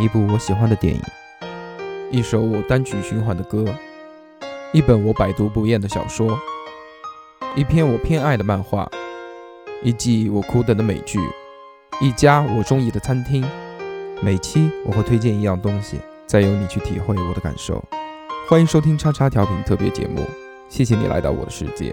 一部我喜欢的电影，一首我单曲循环的歌，一本我百读不厌的小说，一篇我偏爱的漫画，一季我苦等的美剧，一家我中意的餐厅。每期我会推荐一样东西，再由你去体会我的感受。欢迎收听叉叉调频特别节目，谢谢你来到我的世界。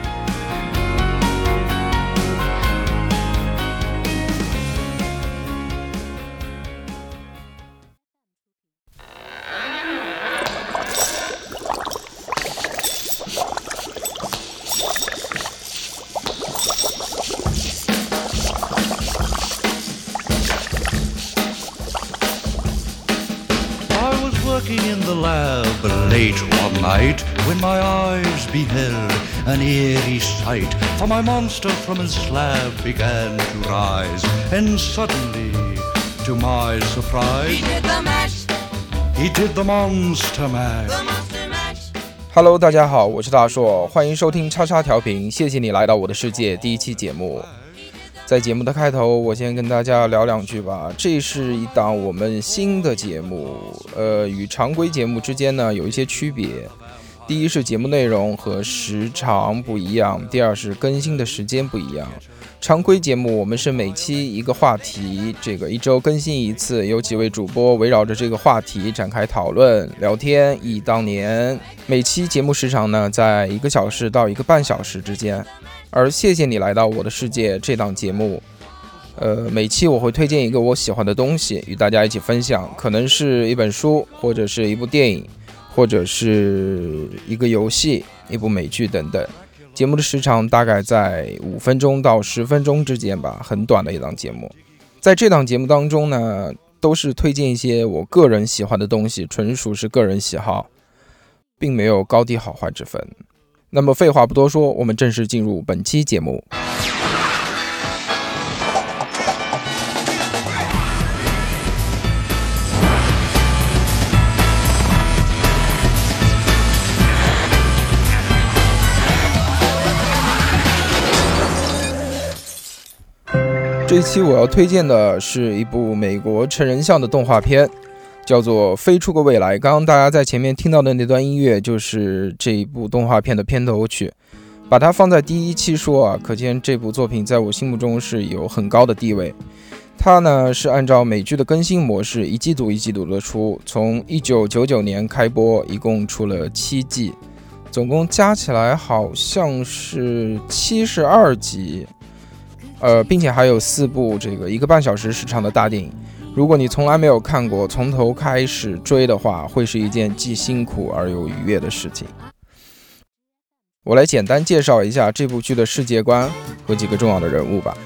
Night when my eyes beheld an eerie sight. For my monster from his slab began to rise, and suddenly, to my surprise, He did the mash, he did the monster mash. Hello，大家好，我是大硕，欢迎收听叉叉调频，谢谢你来到我的世界第一期节目。在节目的开头，我先跟大家聊两句吧。这是一档我们新的节目，呃，与常规节目之间呢有一些区别。第一是节目内容和时长不一样，第二是更新的时间不一样。常规节目我们是每期一个话题，这个一周更新一次，有几位主播围绕着这个话题展开讨论、聊天，忆当年。每期节目时长呢在一个小时到一个半小时之间。而谢谢你来到我的世界这档节目，呃，每期我会推荐一个我喜欢的东西与大家一起分享，可能是一本书，或者是一部电影，或者是一个游戏、一部美剧等等。节目的时长大概在五分钟到十分钟之间吧，很短的一档节目。在这档节目当中呢，都是推荐一些我个人喜欢的东西，纯属是个人喜好，并没有高低好坏之分。那么废话不多说，我们正式进入本期节目。这一期我要推荐的是一部美国成人向的动画片，叫做《飞出个未来》。刚刚大家在前面听到的那段音乐，就是这一部动画片的片头曲。把它放在第一期说啊，可见这部作品在我心目中是有很高的地位。它呢是按照美剧的更新模式，一季度一季度的出，从一九九九年开播，一共出了七季，总共加起来好像是七十二集。呃，并且还有四部这个一个半小时时长的大电影。如果你从来没有看过，从头开始追的话，会是一件既辛苦而又愉悦的事情。我来简单介绍一下这部剧的世界观和几个重要的人物吧。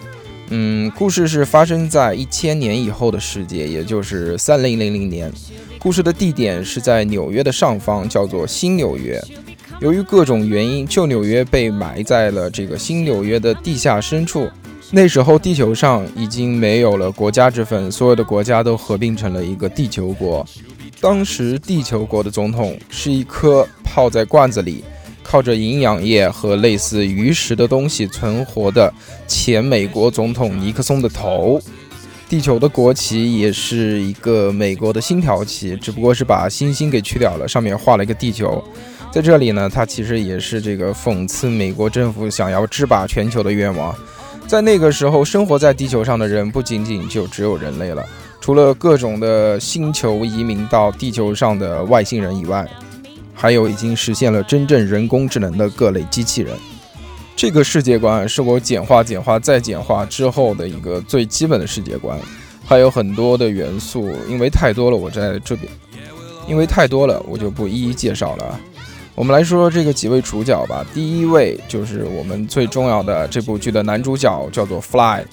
嗯，故事是发生在一千年以后的世界，也就是三零零零年。故事的地点是在纽约的上方，叫做新纽约。由于各种原因，旧纽约被埋在了这个新纽约的地下深处。那时候，地球上已经没有了国家之分，所有的国家都合并成了一个地球国。当时，地球国的总统是一颗泡在罐子里，靠着营养液和类似鱼食的东西存活的前美国总统尼克松的头。地球的国旗也是一个美国的星条旗，只不过是把星星给去掉了，上面画了一个地球。在这里呢，它其实也是这个讽刺美国政府想要制霸全球的愿望。在那个时候，生活在地球上的人不仅仅就只有人类了，除了各种的星球移民到地球上的外星人以外，还有已经实现了真正人工智能的各类机器人。这个世界观是我简化、简化再简化之后的一个最基本的世界观，还有很多的元素，因为太多了，我在这边，因为太多了，我就不一一介绍了。我们来说说这个几位主角吧。第一位就是我们最重要的这部剧的男主角，叫做 Fly。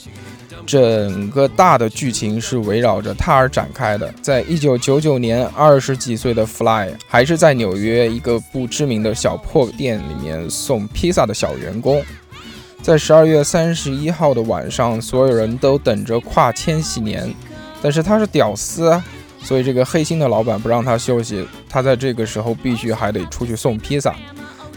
整个大的剧情是围绕着他而展开的。在一九九九年，二十几岁的 Fly 还是在纽约一个不知名的小破店里面送披萨的小员工。在十二月三十一号的晚上，所有人都等着跨千禧年，但是他是屌丝啊。所以这个黑心的老板不让他休息，他在这个时候必须还得出去送披萨。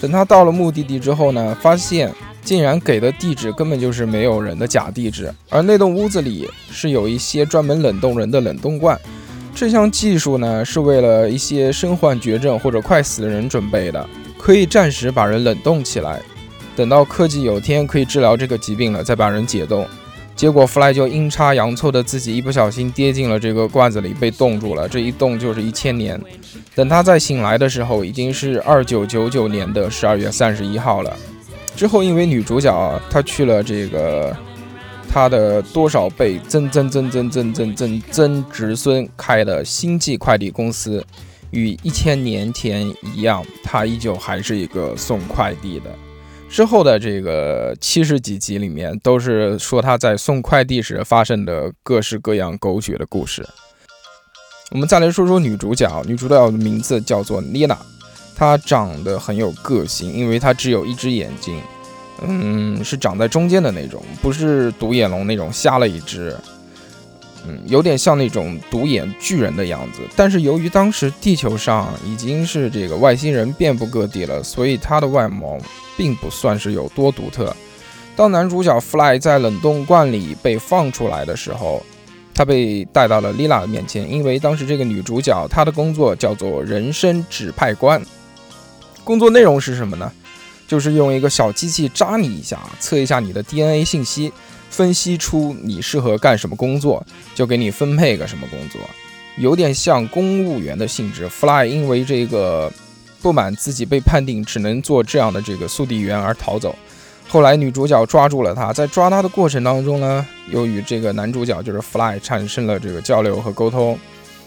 等他到了目的地之后呢，发现竟然给的地址根本就是没有人的假地址，而那栋屋子里是有一些专门冷冻人的冷冻罐。这项技术呢，是为了一些身患绝症或者快死的人准备的，可以暂时把人冷冻起来，等到科技有天可以治疗这个疾病了，再把人解冻。结果弗莱就阴差阳错的自己一不小心跌进了这个罐子里，被冻住了。这一冻就是一千年。等他再醒来的时候，已经是二九九九年的十二月三十一号了。之后，因为女主角啊她去了这个她的多少倍曾曾曾曾曾曾曾曾侄孙开的星际快递公司，与一千年前一样，她依旧还是一个送快递的。之后的这个七十几集里面，都是说他在送快递时发生的各式各样狗血的故事。我们再来说说女主角，女主角的名字叫做丽娜，她长得很有个性，因为她只有一只眼睛，嗯，是长在中间的那种，不是独眼龙那种瞎了一只，嗯，有点像那种独眼巨人的样子。但是由于当时地球上已经是这个外星人遍布各地了，所以他的外貌。并不算是有多独特。当男主角 Fly 在冷冻罐里被放出来的时候，他被带到了 Lila 的面前，因为当时这个女主角她的工作叫做人生指派官。工作内容是什么呢？就是用一个小机器扎你一下，测一下你的 DNA 信息，分析出你适合干什么工作，就给你分配个什么工作，有点像公务员的性质。Fly 因为这个。不满自己被判定只能做这样的这个速递员而逃走，后来女主角抓住了他，在抓他的过程当中呢，由于这个男主角就是 Fly 产生了这个交流和沟通，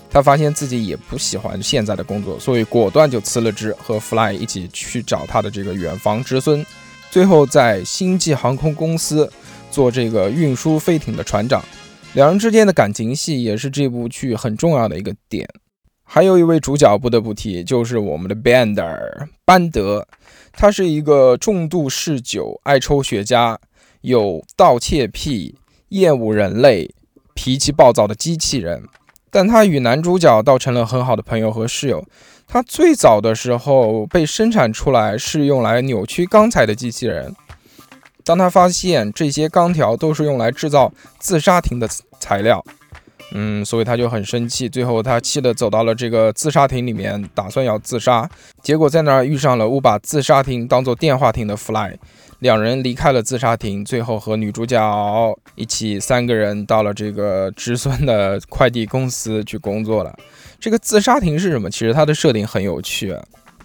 他发现自己也不喜欢现在的工作，所以果断就辞了职，和 Fly 一起去找他的这个远房侄孙，最后在星际航空公司做这个运输飞艇的船长，两人之间的感情戏也是这部剧很重要的一个点。还有一位主角不得不提，就是我们的 Bender 班德，他是一个重度嗜酒、爱抽雪茄、有盗窃癖、厌恶人类、脾气暴躁的机器人。但他与男主角倒成了很好的朋友和室友。他最早的时候被生产出来是用来扭曲钢材的机器人。当他发现这些钢条都是用来制造自杀亭的材料。嗯，所以他就很生气，最后他气得走到了这个自杀亭里面，打算要自杀。结果在那儿遇上了误把自杀亭当做电话亭的 Fly，两人离开了自杀亭，最后和女主角一起三个人到了这个侄孙的快递公司去工作了。这个自杀亭是什么？其实它的设定很有趣。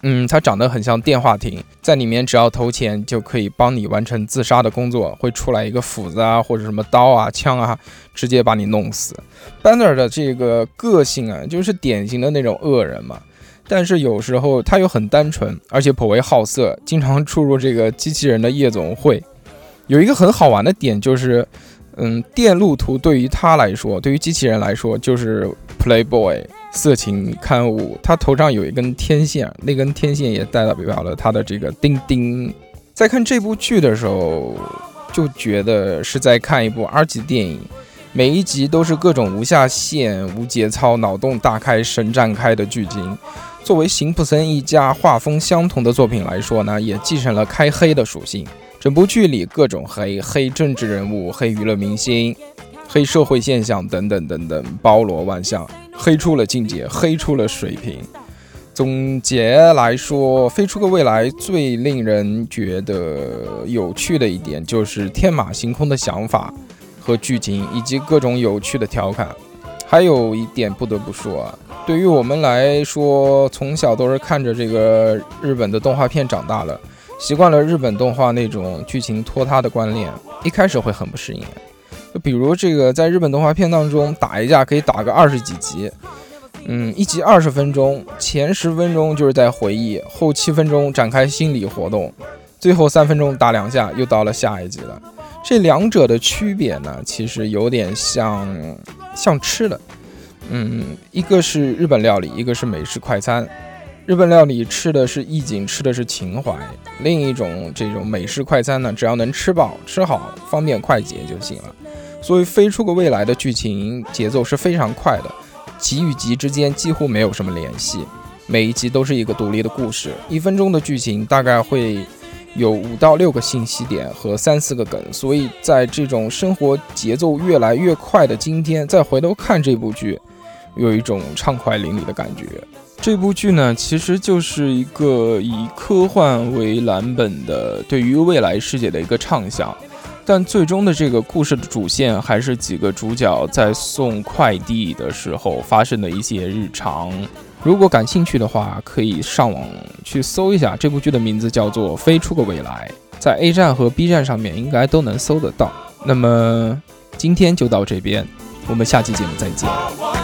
嗯，它长得很像电话亭，在里面只要投钱就可以帮你完成自杀的工作，会出来一个斧子啊，或者什么刀啊、枪啊，直接把你弄死。Banner 的这个个性啊，就是典型的那种恶人嘛，但是有时候他又很单纯，而且颇为好色，经常出入这个机器人的夜总会。有一个很好玩的点就是，嗯，电路图对于他来说，对于机器人来说就是 Playboy。色情刊物，他头上有一根天线，那根天线也代表了他的这个钉钉。在看这部剧的时候，就觉得是在看一部 R 级电影，每一集都是各种无下限、无节操、脑洞大开、神展开的剧情。作为辛普森一家画风相同的作品来说呢，也继承了开黑的属性。整部剧里各种黑，黑政治人物，黑娱乐明星。黑社会现象等等等等，包罗万象，黑出了境界，黑出了水平。总结来说，《飞出个未来》最令人觉得有趣的一点，就是天马行空的想法和剧情，以及各种有趣的调侃。还有一点不得不说啊，对于我们来说，从小都是看着这个日本的动画片长大了，习惯了日本动画那种剧情拖沓的观念，一开始会很不适应。就比如这个，在日本动画片当中打一架可以打个二十几集，嗯，一集二十分钟，前十分钟就是在回忆，后七分钟展开心理活动，最后三分钟打两下，又到了下一集了。这两者的区别呢，其实有点像像吃的，嗯，一个是日本料理，一个是美式快餐。日本料理吃的是意境，吃的是情怀；另一种这种美式快餐呢，只要能吃饱、吃好、方便快捷就行了。所以飞出个未来的剧情节奏是非常快的，集与集之间几乎没有什么联系，每一集都是一个独立的故事。一分钟的剧情大概会有五到六个信息点和三四个梗，所以在这种生活节奏越来越快的今天，再回头看这部剧，有一种畅快淋漓的感觉。这部剧呢，其实就是一个以科幻为蓝本的对于未来世界的一个畅想，但最终的这个故事的主线还是几个主角在送快递的时候发生的一些日常。如果感兴趣的话，可以上网去搜一下这部剧的名字叫做《飞出个未来》，在 A 站和 B 站上面应该都能搜得到。那么今天就到这边，我们下期节目再见。